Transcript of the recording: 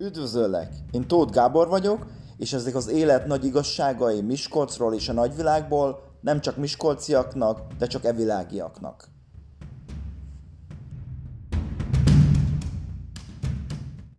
Üdvözöllek! Én Tóth Gábor vagyok, és ezek az élet nagy igazságai Miskolcról és a nagyvilágból nem csak miskolciaknak, de csak evilágiaknak.